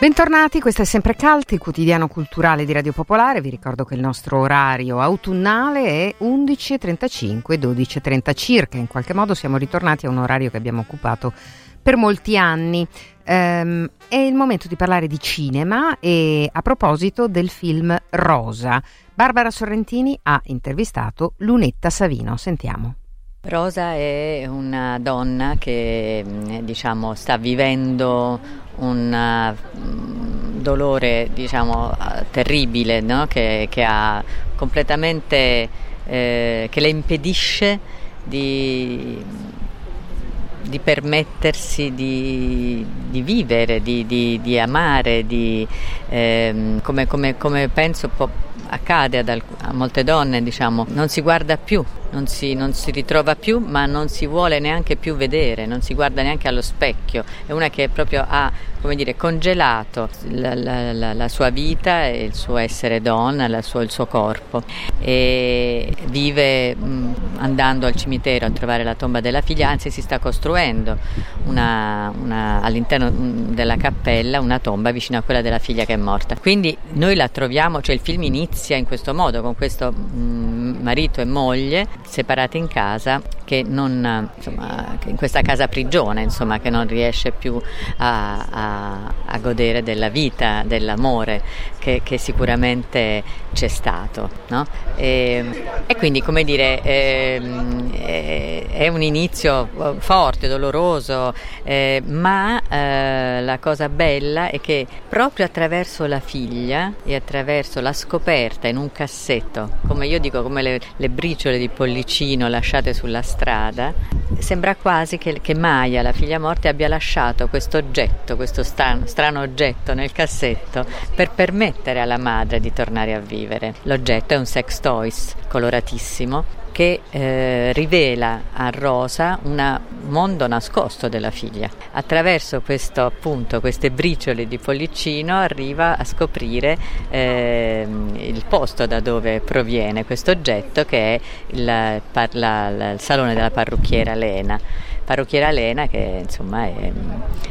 Bentornati, questo è sempre Calti, quotidiano culturale di Radio Popolare. Vi ricordo che il nostro orario autunnale è 11.35, 12.30 circa. In qualche modo siamo ritornati a un orario che abbiamo occupato per molti anni. Um, è il momento di parlare di cinema e a proposito del film Rosa. Barbara Sorrentini ha intervistato Lunetta Savino. Sentiamo. Rosa è una donna che diciamo, sta vivendo un uh, dolore diciamo, uh, terribile no? che, che, ha completamente eh, che le impedisce di, di permettersi di, di vivere, di, di, amare, eh, come, come, come penso accade ad, a molte donne, diciamo, non si guarda più non si, non si, ritrova più, ma non si vuole neanche più vedere, non si guarda neanche allo specchio. È una che proprio ha dire, congelato la, la, la, la sua vita il suo essere donna, sua, il suo corpo. E vive mh, andando al cimitero a trovare la tomba della figlia, anzi si sta costruendo una, una, all'interno della cappella una tomba vicino a quella della figlia che è morta. Quindi noi la troviamo, cioè il film inizia in questo modo, con questo mh, marito e moglie separati in casa che non, insomma, in questa casa prigione, insomma, che non riesce più a, a, a godere della vita, dell'amore che, che sicuramente c'è stato. No? E, e, quindi, come dire, è, ehm, è, un inizio forte, doloroso, eh, ma eh, la cosa bella è che proprio attraverso la figlia e attraverso la scoperta in un cassetto, come io dico, come le, le briciole di pollicino lasciate sulla strada, strada, sembra quasi che, che Maya, la figlia morta, abbia lasciato questo oggetto, questo strano, strano oggetto nel cassetto per permettere alla madre di tornare a vivere. L'oggetto è un sex toys coloratissimo che eh, rivela a Rosa un mondo nascosto della figlia. Attraverso questo, appunto, queste briciole di pollicino arriva a scoprire eh, il posto da dove proviene questo oggetto che è il, la, la, il salone della parrucchiera Lena parrucchiera Lena che insomma è,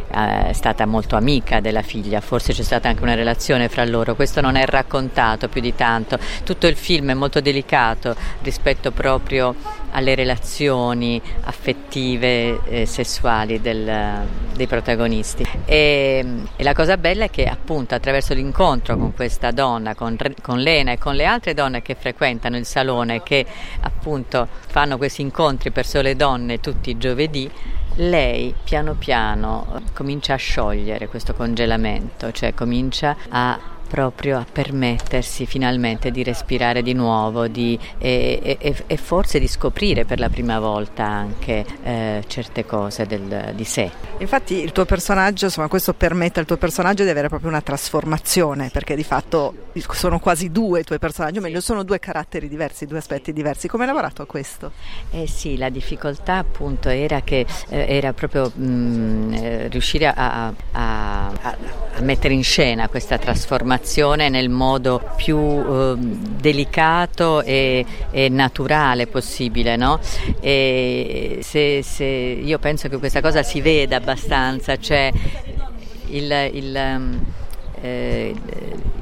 è, stata molto amica della figlia, forse c'è stata anche una relazione fra loro, questo non è raccontato più di tanto, tutto il film è molto delicato rispetto proprio alle relazioni affettive e sessuali del, dei protagonisti. E, e, la cosa bella è che appunto attraverso l'incontro con questa donna, con, con Lena e con le altre donne che frequentano il salone, che appunto fanno questi incontri per sole donne tutti i giovedì, lei piano piano comincia a sciogliere questo congelamento, cioè comincia a proprio a permettersi finalmente di respirare di nuovo di, e, e, e, forse di scoprire per la prima volta anche eh, certe cose del, di sé. Infatti il tuo personaggio, insomma questo permette al tuo personaggio di avere proprio una trasformazione perché di fatto sono quasi due i tuoi personaggi, o meglio sono due caratteri diversi, due aspetti diversi. Come hai lavorato a questo? Eh sì, la difficoltà appunto era che eh, era proprio mh, mm, eh, riuscire a, a, a, mettere in scena questa trasformazione nel modo più eh, delicato e, e, naturale possibile. No? E se, se io penso che questa cosa si veda abbastanza, cioè il, il eh,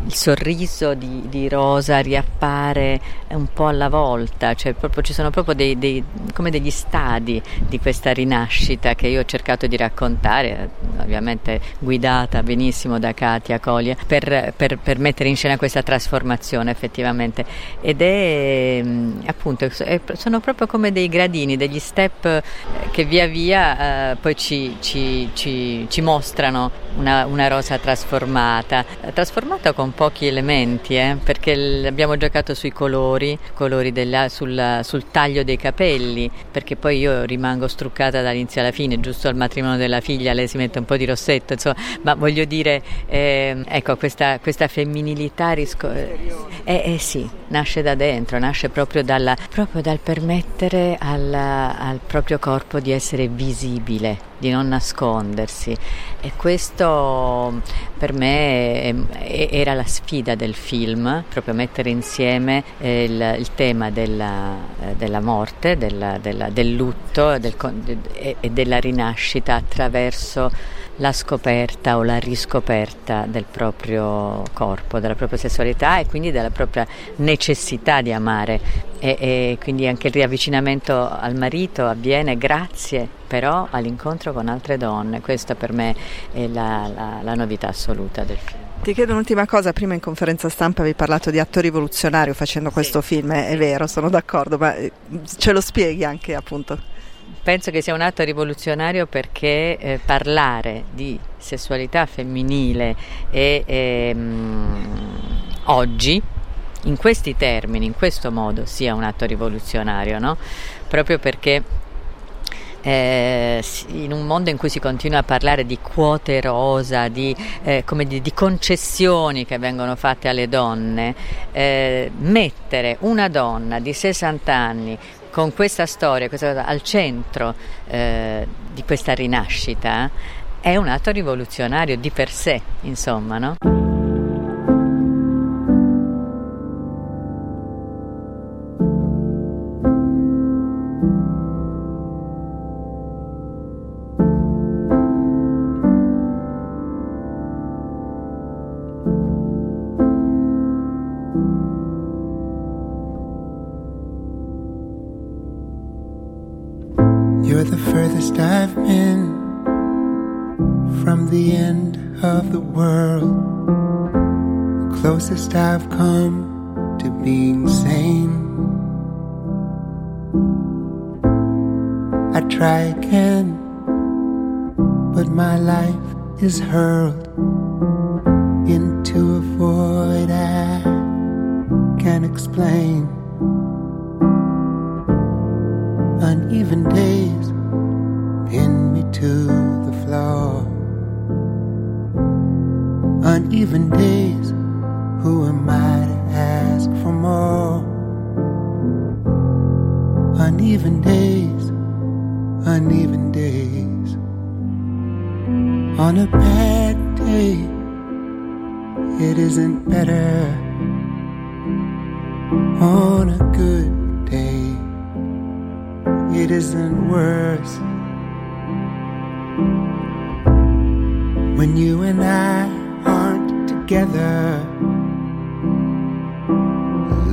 il sorriso di, di, Rosa riappare un po' alla volta, cioè proprio, ci sono proprio dei, dei, come degli stadi di questa rinascita che io ho cercato di raccontare, ovviamente guidata benissimo da Katia Colia, per, per, per mettere in scena questa trasformazione effettivamente. Ed è appunto, è, sono proprio come dei gradini, degli step che via via eh, poi ci, ci, ci, ci mostrano una, una rosa trasformata, trasformata con pochi elementi, eh, perché abbiamo giocato sui colori, colori della, sul, sul, taglio dei capelli, perché poi io rimango struccata dall'inizio alla fine, giusto al matrimonio della figlia lei si mette un po' di rossetto, insomma, ma voglio dire, eh, ecco, questa, questa femminilità risco- eh, eh, sì, nasce da dentro, nasce proprio, dalla, proprio dal permettere alla, al proprio corpo di essere visibile, di non nascondersi. E questo per me era la sfida del film, proprio mettere insieme eh, il, il tema della, eh, della morte, della, della, del lutto del, e della rinascita attraverso la scoperta o la riscoperta del proprio corpo, della propria sessualità e quindi della propria necessità di amare e, e quindi anche il riavvicinamento al marito avviene grazie però all'incontro con altre donne, questa per me è la, la, la novità assoluta del film. Ti chiedo un'ultima cosa, prima in conferenza stampa avevi parlato di atto rivoluzionario facendo questo sì. film, è vero, sono d'accordo, ma eh, ce lo spieghi anche appunto? Penso che sia un atto rivoluzionario perché eh, parlare di sessualità femminile e, ehm, oggi, in questi termini, in questo modo, sia un atto rivoluzionario, no? proprio perché eh, in un mondo in cui si continua a parlare di quote rosa, di, eh, di, di concessioni che vengono fatte alle donne, eh, mettere una donna di 60 anni con questa storia questa al centro eh, di questa rinascita è un atto rivoluzionario di per sé, insomma, no? farthest I've been from the end of the world. The closest I've come to being sane. I try again, but my life is hurled into a void I can't explain. Uneven days to the floor. Uneven days who am I to ask for more? Uneven days, uneven days. On a bad day, it isn't better. On a good day, it isn't worse. When you and I aren't together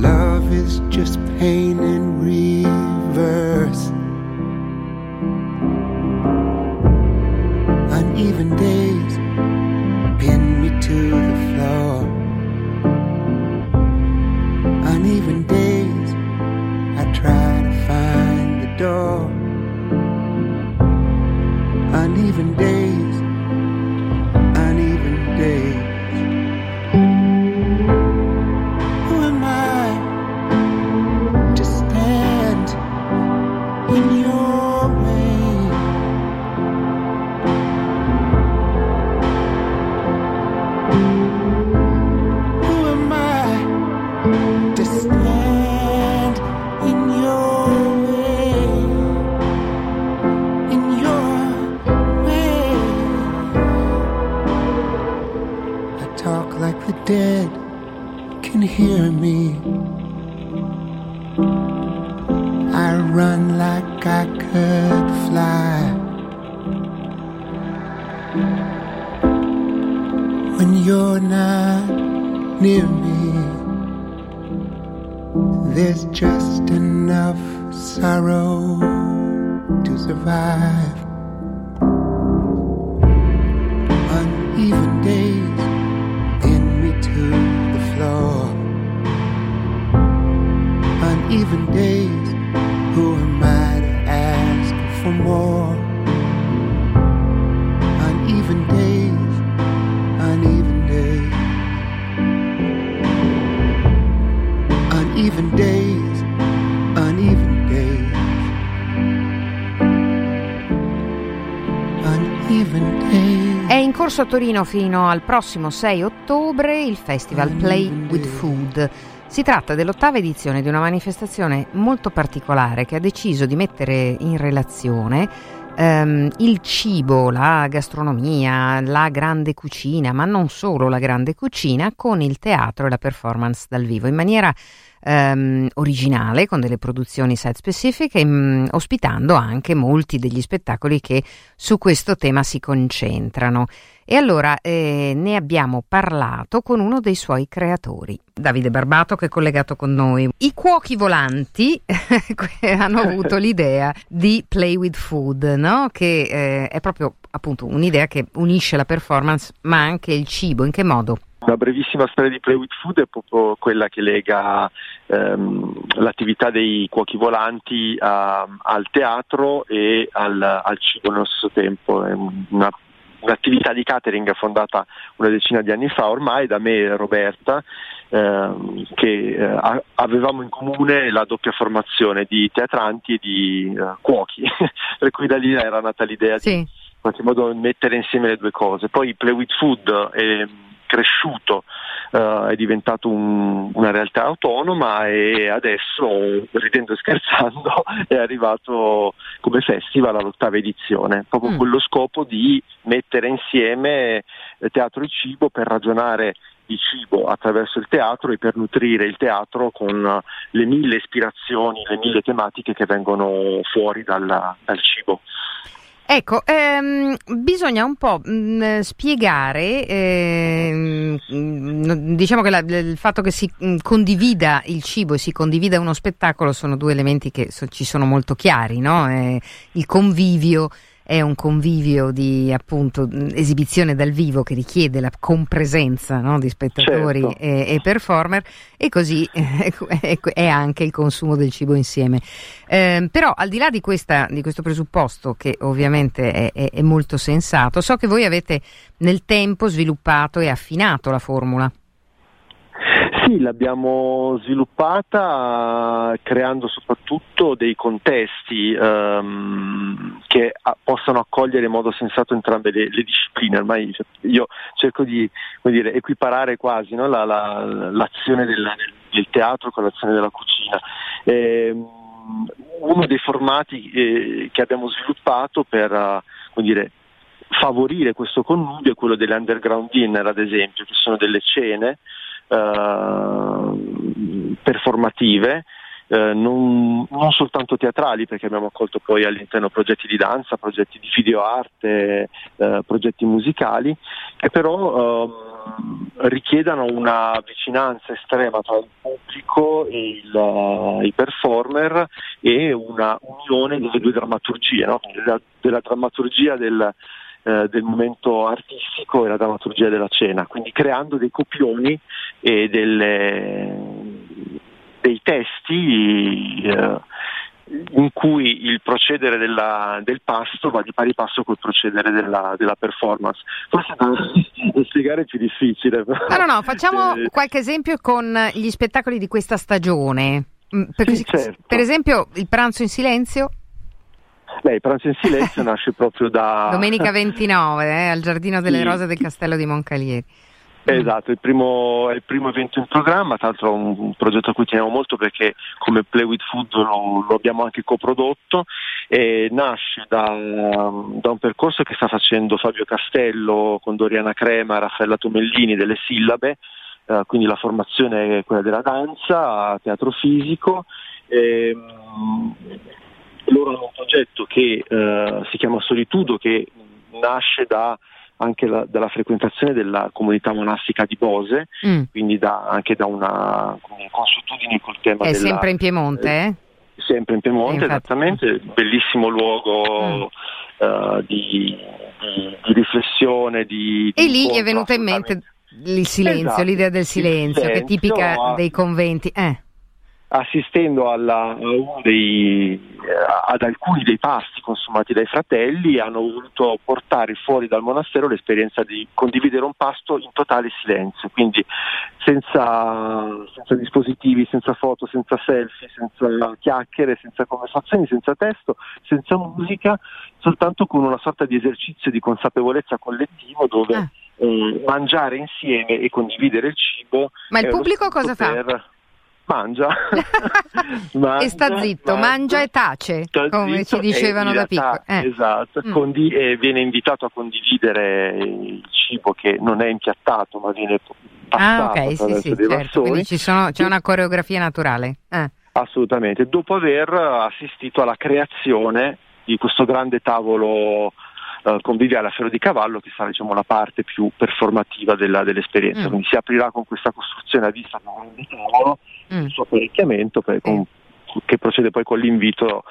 love is just pain in reverse. sorrow to survive. Corso a Torino fino al prossimo 6 ottobre il festival Play with Food. Si tratta dell'ottava edizione di una manifestazione molto particolare che ha deciso di mettere in relazione ehm, il cibo, la gastronomia, la grande cucina, ma non solo la grande cucina, con il teatro e la performance dal vivo in maniera ehm, originale con delle produzioni site specifiche, mh, ospitando anche molti degli spettacoli che su questo tema si concentrano. E allora eh, ne abbiamo parlato con uno dei suoi creatori, Davide Barbato, che è collegato con noi. I cuochi volanti hanno avuto l'idea di Play with Food, no? che eh, è proprio appunto un'idea che unisce la performance ma anche il cibo. In che modo? Una brevissima storia di Play with Food è proprio quella che lega ehm, l'attività dei cuochi volanti a, al teatro e al, al, cibo nello stesso tempo. È una un'attività di catering fondata una decina di anni fa ormai da me e Roberta ehm, che eh, avevamo in comune la doppia formazione di teatranti e di eh, cuochi per cui da lì era nata l'idea sì. di in qualche modo mettere insieme le due cose poi Play with Food è cresciuto uh, è diventato un, una realtà autonoma e adesso, ridendo e scherzando, è arrivato come festival all'ottava edizione, proprio mm. con lo scopo di mettere insieme teatro e cibo per ragionare di cibo attraverso il teatro e per nutrire il teatro con le mille ispirazioni, le mille tematiche che vengono fuori dal, dal cibo. Ecco, ehm, bisogna un po' mh, mm, spiegare, ehm, diciamo che la, il fatto che si mh, mm, condivida il cibo e si condivida uno spettacolo sono due elementi che so, ci sono molto chiari, no? eh, il convivio è un convivio di appunto esibizione dal vivo che richiede la compresenza no, di spettatori certo. e, e, performer e così eh, è anche il consumo del cibo insieme. Eh, però al di là di, questa, di, questo presupposto che ovviamente è, è, è molto sensato, so che voi avete nel tempo sviluppato e affinato la formula. Sì, l'abbiamo sviluppata creando soprattutto dei contesti um, che a, possano accogliere in modo sensato entrambe le, le discipline. Ormai cioè, io cerco di dire, equiparare quasi no, la, la, l'azione del, del, teatro con l'azione della cucina. E, um, uno dei formati eh, che abbiamo sviluppato per uh, dire, favorire questo connubio è quello delle underground dinner, ad esempio, che sono delle cene eh, performative, eh, non, non, soltanto teatrali, perché abbiamo accolto poi all'interno progetti di danza, progetti di videoarte, eh, progetti musicali, che però ehm, richiedano una vicinanza estrema tra il pubblico e il, uh, i performer e una unione delle due drammaturgie, no? della, della drammaturgia del, eh, del momento artistico e la drammaturgia della cena, quindi creando dei copioni e delle, dei testi eh, in cui il procedere della, del pasto va di pari passo col procedere della, della performance. Forse da, da, spiegare è più difficile. Però. No, no, no, facciamo eh, qualche esempio con gli spettacoli di questa stagione. Mm, per, sì, certo. per esempio il pranzo in silenzio. Il pranzo in silenzio nasce proprio da... Domenica 29, eh, al Giardino delle sì. Rose del Castello di Moncalieri. Esatto, il primo, è il primo evento in programma, tra l'altro è un, un, progetto a cui teniamo molto perché come Play with Food lo, lo abbiamo anche coprodotto e nasce da, da, un percorso che sta facendo Fabio Castello con Doriana Crema Raffaella Tomellini delle sillabe, eh, quindi la formazione è quella della danza, teatro fisico. E, loro hanno un progetto che eh, si chiama Solitudo che nasce da, anche la, dalla frequentazione della comunità monastica di Bose, mm. quindi da, anche da una consuetudine col tema È della, sempre in Piemonte, eh? Sempre in Piemonte, esattamente, bellissimo luogo mm. uh, di, di, di, riflessione. Di, e lì è venuto in mente il silenzio, esatto. l'idea del silenzio, silenzio, che è tipica dei conventi. Eh assistendo alla, dei, ad alcuni dei pasti consumati dai fratelli, hanno voluto portare fuori dal monastero l'esperienza di condividere un pasto in totale silenzio, quindi senza, senza dispositivi, senza foto, senza selfie, senza chiacchiere, senza conversazioni, senza testo, senza musica, soltanto con una sorta di esercizio di consapevolezza collettivo dove ah. eh, mangiare insieme e condividere il cibo. Ma il pubblico cosa per... fa? Mangia. mangia e sta zitto, mangia, mangia e tace, come ci dicevano da piccolo. Eh. Esatto, mm. Condi- viene invitato a condividere il cibo che non è impiattato ma viene passato ah, ok, sì, sì, dei certo. bastoni. Quindi ci sono, c'è una coreografia naturale. Eh. Assolutamente, dopo aver assistito alla creazione di questo grande tavolo eh, conviviale a Ferro di Cavallo che sarà diciamo, la parte più performativa della- dell'esperienza. Mm. Quindi si aprirà con questa costruzione a vista di un tavolo, Mm. il suo apparecchiamento per- con- che procede poi con l'invito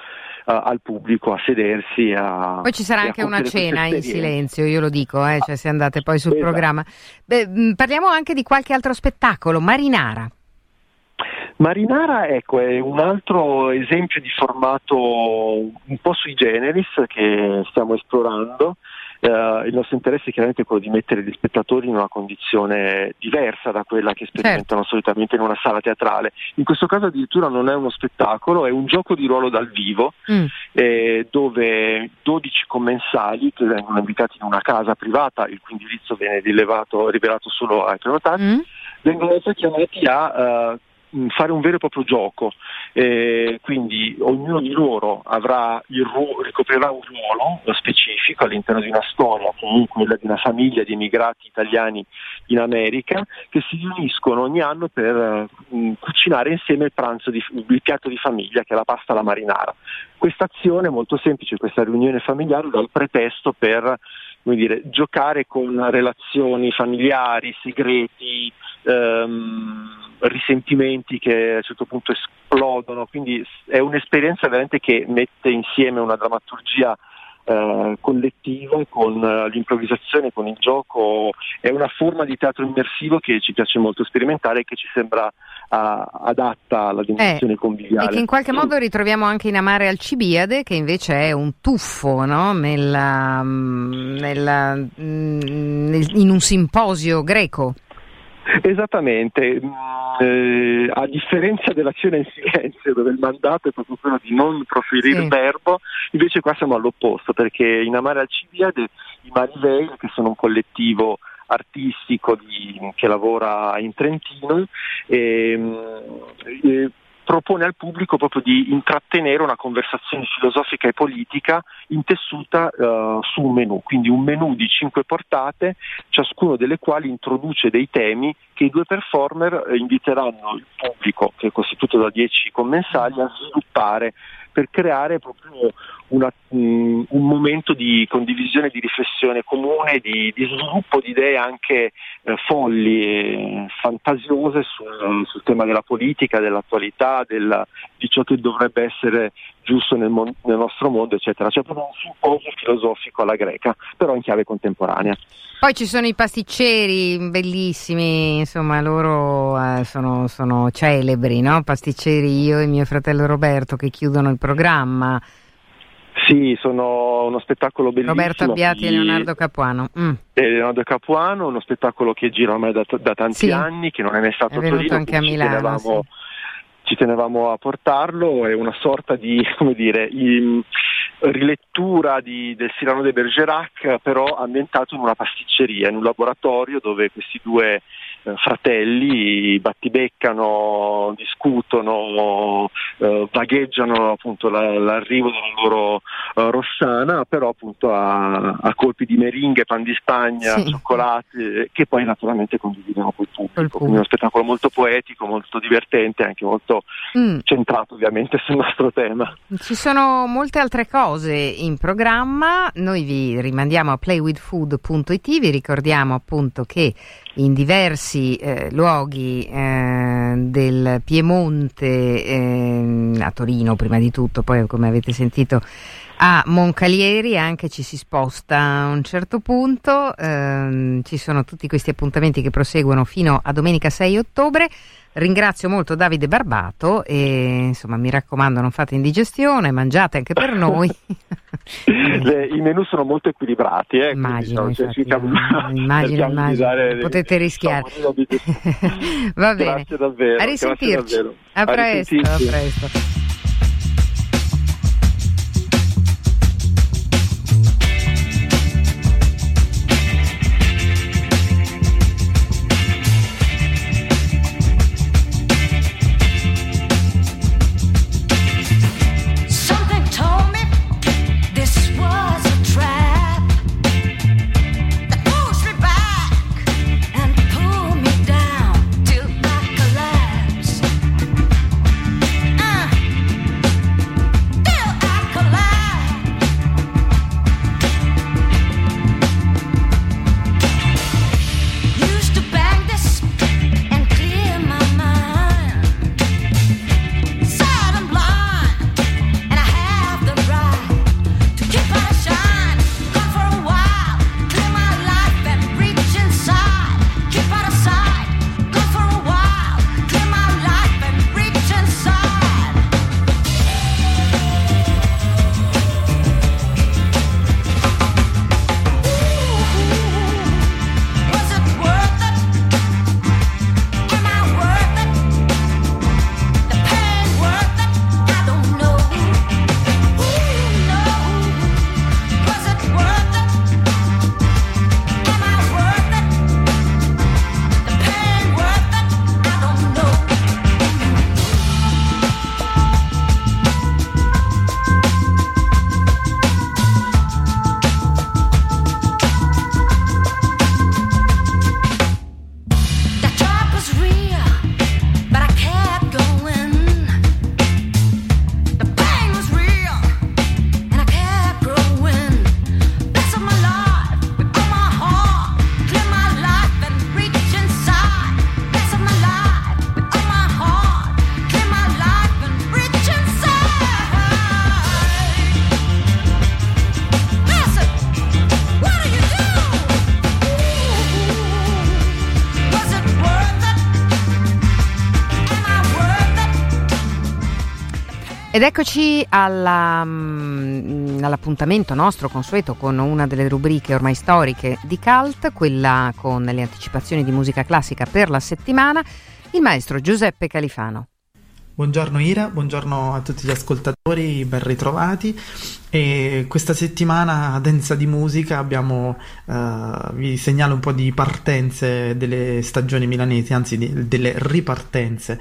eh, al pubblico a sedersi. A, Poi ci sarà anche una cena in silenzio, io lo dico, eh, cioè se andate poi sul Esatto. programma. Beh, mh, parliamo anche di qualche altro spettacolo, Marinara. Marinara ecco, è un altro esempio di formato un po' sui generis che stiamo esplorando. Eh, il nostro interesse è chiaramente quello di mettere gli spettatori in una condizione diversa da quella che sperimentano solitamente in una sala teatrale. In questo caso addirittura non è uno spettacolo, è un gioco di ruolo dal vivo Mm. eh, dove 12 commensali che vengono invitati in una casa privata, il cui indirizzo viene rilevato, rivelato solo ai prenotati, Mm? vengono chiamati a mh, fare un vero e proprio gioco, Eh, quindi ognuno di loro avrà il ru- ricoprirà un ruolo specifico all'interno di una storia che è quella di una famiglia di immigrati italiani in America che si riuniscono ogni anno per mh, cucinare insieme il di, il piatto di famiglia che è la pasta alla marinara. Questa azione molto semplice, questa riunione familiare dà il pretesto per come dire, giocare con relazioni familiari, segreti, ehm, risentimenti che a un certo punto esplodono, quindi è un'esperienza veramente che mette insieme una drammaturgia eh, collettiva con eh, l'improvvisazione, con il gioco, è una forma di teatro immersivo che ci piace molto sperimentare e che ci sembra ah, adatta alla dimensione E conviviale. che in qualche modo ritroviamo anche in Amare Alcibiade, che invece è un tuffo no? Nella- mm, nella- mm, nel- in un simposio greco. Esattamente, Mm, eh, a differenza dell'azione in silenzio dove il mandato è proprio quello di non proferire Sì. il verbo, invece qua siamo all'opposto perché in Amare Alcibiade i Mariveil, che sono un collettivo artistico di- che lavora in Trentino, ehm, eh, propone al pubblico proprio di intrattenere una conversazione filosofica e politica intessuta eh, su un menù, quindi un menù di cinque portate, ciascuno delle quali introduce dei temi che i due performer eh, inviteranno il pubblico, che è costituito da dieci commensali, a sviluppare per creare proprio una- mm, un momento di condivisione, di riflessione comune, di, di sviluppo di idee anche eh, folli e fantasiose sul, sul tema della politica, dell'attualità, del- di ciò che dovrebbe essere giusto nel, mon- nel nostro mondo, eccetera. C'è proprio un simposio filosofico alla greca, però in chiave contemporanea. Poi ci sono i pasticceri bellissimi, insomma, loro eh, sono, sono celebri, no? Pasticceri io e mio fratello Roberto che chiudono il programma. Sì, sono uno spettacolo bellissimo. Roberto Abbiati e Leonardo Capuano. Mm. Leonardo Capuano, uno spettacolo che gira ormai da, da tanti Sì. anni, che non è mai stato È venuto Torino, anche a Milano, Ci tenevamo, ci tenevamo a portarlo, è una sorta di, come dire, in- rilettura di- del Cyrano de Bergerac, però ambientato in una pasticceria, in un laboratorio dove questi due fratelli battibeccano, discutono, eh, vagheggiano appunto la- l'arrivo della loro eh, Rossana, però appunto a, a colpi di meringhe, pan di Spagna, Sì. cioccolati, eh, che poi naturalmente condividono col pubblico. Col Quindi uno spettacolo molto poetico, molto divertente, anche molto Mm. centrato ovviamente sul nostro tema. Ci sono molte altre cose in programma, noi vi rimandiamo a playwithfood.it, vi ricordiamo appunto che in diversi eh, luoghi eh, del Piemonte, ehm, a Torino prima di tutto, poi come avete sentito a Moncalieri anche ci si sposta a un certo punto, ehm, ci sono tutti questi appuntamenti che proseguono fino a domenica 6 ottobre. Ringrazio molto Davide Barbato e insomma mi raccomando non fate indigestione, mangiate anche per noi. Le- I menù sono molto equilibrati, eh, quindi, Immagino, no, cioè, infatti, cerchiamo- immagino, immagino. Potete rischiare. Va bene. Grazie davvero. A risentirci. davvero. A presto, a presto. Ed eccoci alla, mm, all'appuntamento nostro consueto con una delle rubriche ormai storiche di Cult, quella con le anticipazioni di musica classica per la settimana, il maestro Giuseppe Califano. Buongiorno Ira, buongiorno a tutti gli ascoltatori, ben ritrovati. E questa settimana densa di musica abbiamo, eh, vi segnalo un po' di partenze delle stagioni milanesi, anzi di- delle ripartenze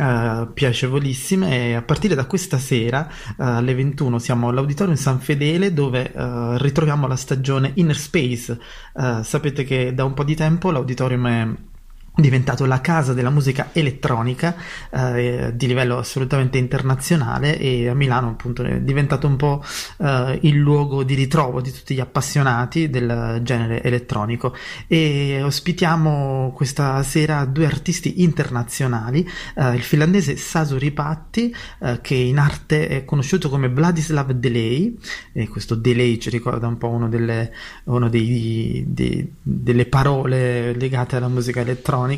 eh, piacevolissime e a partire da questa sera eh, alle 21 siamo all'Auditorium San Fedele dove eh, ritroviamo la stagione Inner Space. Sapete che da un po' di tempo l'auditorium è diventato la casa della musica elettronica eh, di livello assolutamente internazionale e a Milano appunto è diventato un po' eh, il luogo di ritrovo di tutti gli appassionati del genere elettronico. E ospitiamo questa sera due artisti internazionali eh, il finlandese Sasu Ripatti eh, che in arte è conosciuto come Vladislav Delay e questo Delay ci ricorda un po' uno delle, dei, dei- delle parole legate alla musica elettronica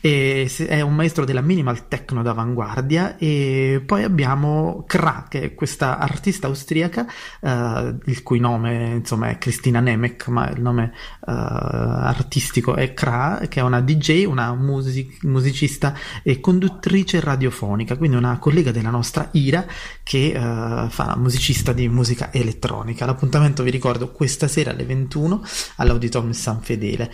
e se- è un maestro della minimal techno d'avanguardia e poi abbiamo Kra che è questa artista austriaca eh, il cui nome insomma è Cristina Nemec ma il nome eh, artistico è Kra che è una DJ una music- musicista e conduttrice radiofonica quindi una collega della nostra Ira che eh, fa musicista di musica elettronica. L'appuntamento vi ricordo questa sera alle 21 all'Auditorium San Fedele.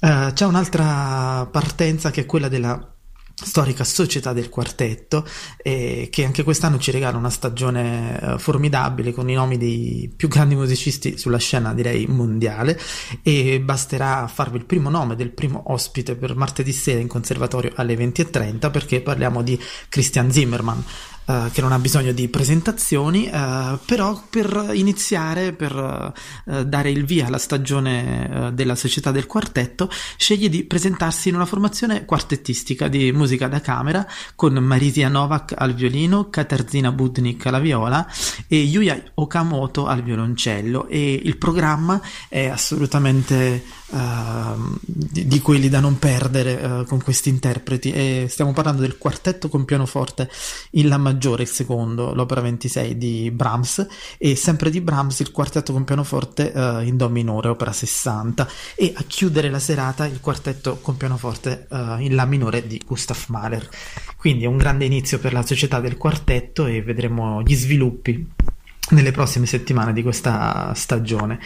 Eh, c'è un'altra partenza che è quella della storica società del quartetto eh, che anche quest'anno ci regala una stagione eh, formidabile con i nomi dei più grandi musicisti sulla scena direi mondiale. E basterà farvi il primo nome del primo ospite per martedì sera in conservatorio alle 20.30 perché parliamo di Christian Zimmermann eh, che non ha bisogno di presentazioni, eh, però per iniziare, per eh, dare il via alla stagione della Società del Quartetto, sceglie di presentarsi in una formazione quartettistica di musica da camera con Marisia Novak al violino, Katarzyna Budnik alla viola e Yuya Okamoto al violoncello. E il programma è assolutamente ehm, di, di quelli da non perdere eh, con questi interpreti e stiamo parlando del quartetto con pianoforte in La maggiore, il secondo, l'opera 26 di Brahms e sempre di Brahms il quartetto con pianoforte eh, in Do minore, opera 60 e a chiudere la serata il quartetto con pianoforte eh, in La minore di Gustav Mahler. Quindi è un grande inizio per la società del quartetto e vedremo gli sviluppi nelle prossime settimane di questa stagione.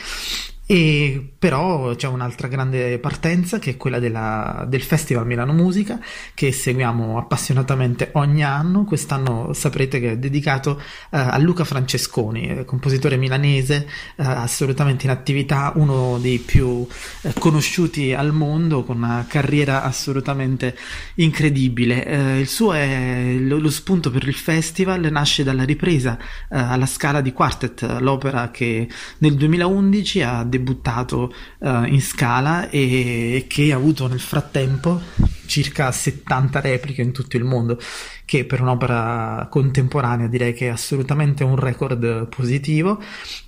E però c'è un'altra grande partenza che è quella della- del Festival Milano Musica che seguiamo appassionatamente ogni anno. Quest'anno saprete che è dedicato eh, a Luca Francesconi, eh, compositore milanese eh, assolutamente in attività, uno dei più eh, conosciuti al mondo con una carriera assolutamente incredibile. Eh, il suo è lo, lo spunto per il festival, nasce dalla ripresa eh, alla Scala di Quartet, l'opera che nel 2011 ha debuttato eh, in Scala e che ha avuto nel frattempo circa 70 repliche in tutto il mondo, che per un'opera contemporanea direi che è assolutamente un record positivo.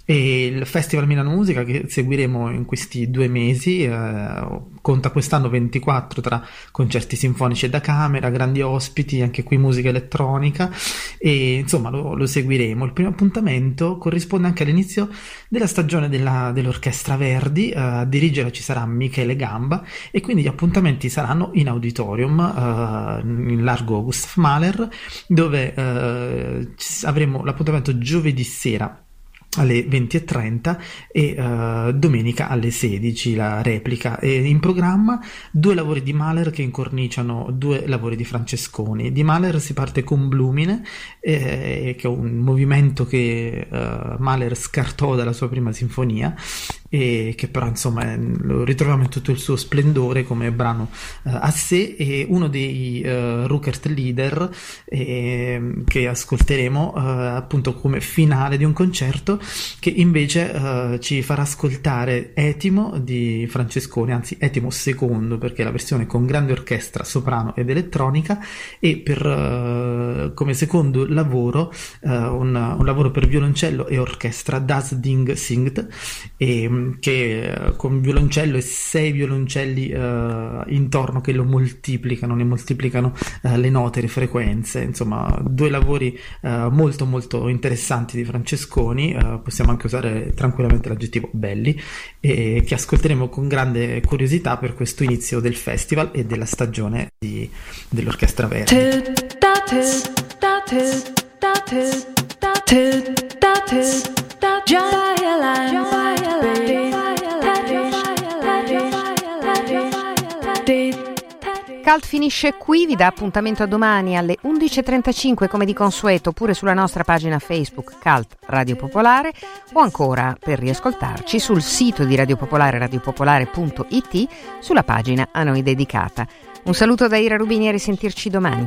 E il Festival Milano Musica che seguiremo in questi due mesi eh, conta quest'anno 24 tra concerti sinfonici e da camera, grandi ospiti, anche qui musica elettronica. E insomma lo, lo seguiremo. Il primo appuntamento corrisponde anche all'inizio della stagione della- dell'Orchestra Verdi, eh, a dirigere ci sarà Michele Gamba e quindi gli appuntamenti saranno in auditorium eh, in largo Gustav Mahler dove ci- avremo l'appuntamento giovedì sera alle 20.30 e eh, domenica alle 16 la replica. E in programma due lavori di Mahler che incorniciano due lavori di Francesconi. Di Mahler si parte con Blumine eh, che è un movimento che eh, Mahler scartò dalla sua prima sinfonia e che però insomma è- lo ritroviamo in tutto il suo splendore come brano eh, a sé. E uno dei eh, Ruckert leader eh, che ascolteremo eh, appunto come finale di un concerto che invece eh, ci farà ascoltare Etimo di Francesconi, anzi Etimo secondo perché è la versione con grande orchestra, soprano ed elettronica. E per eh, come secondo lavoro eh, un, un lavoro per violoncello e orchestra Das Ding singt. E ehm, che eh, con violoncello e sei violoncelli eh, intorno che lo moltiplicano, ne moltiplicano eh, le note, le frequenze, insomma due lavori eh, molto molto interessanti di Francesconi, possiamo anche usare tranquillamente l'aggettivo belli, e che ascolteremo con grande curiosità per questo inizio del festival e della stagione di, dell'Orchestra Verdi. Cult finisce qui, vi dà appuntamento a domani alle 11.35 come di consueto pure sulla nostra pagina Facebook Cult Radio Popolare o ancora per riascoltarci sul sito di Radio Popolare radiopopolare.it sulla pagina a noi dedicata. Un saluto da Ira Rubini e a risentirci domani.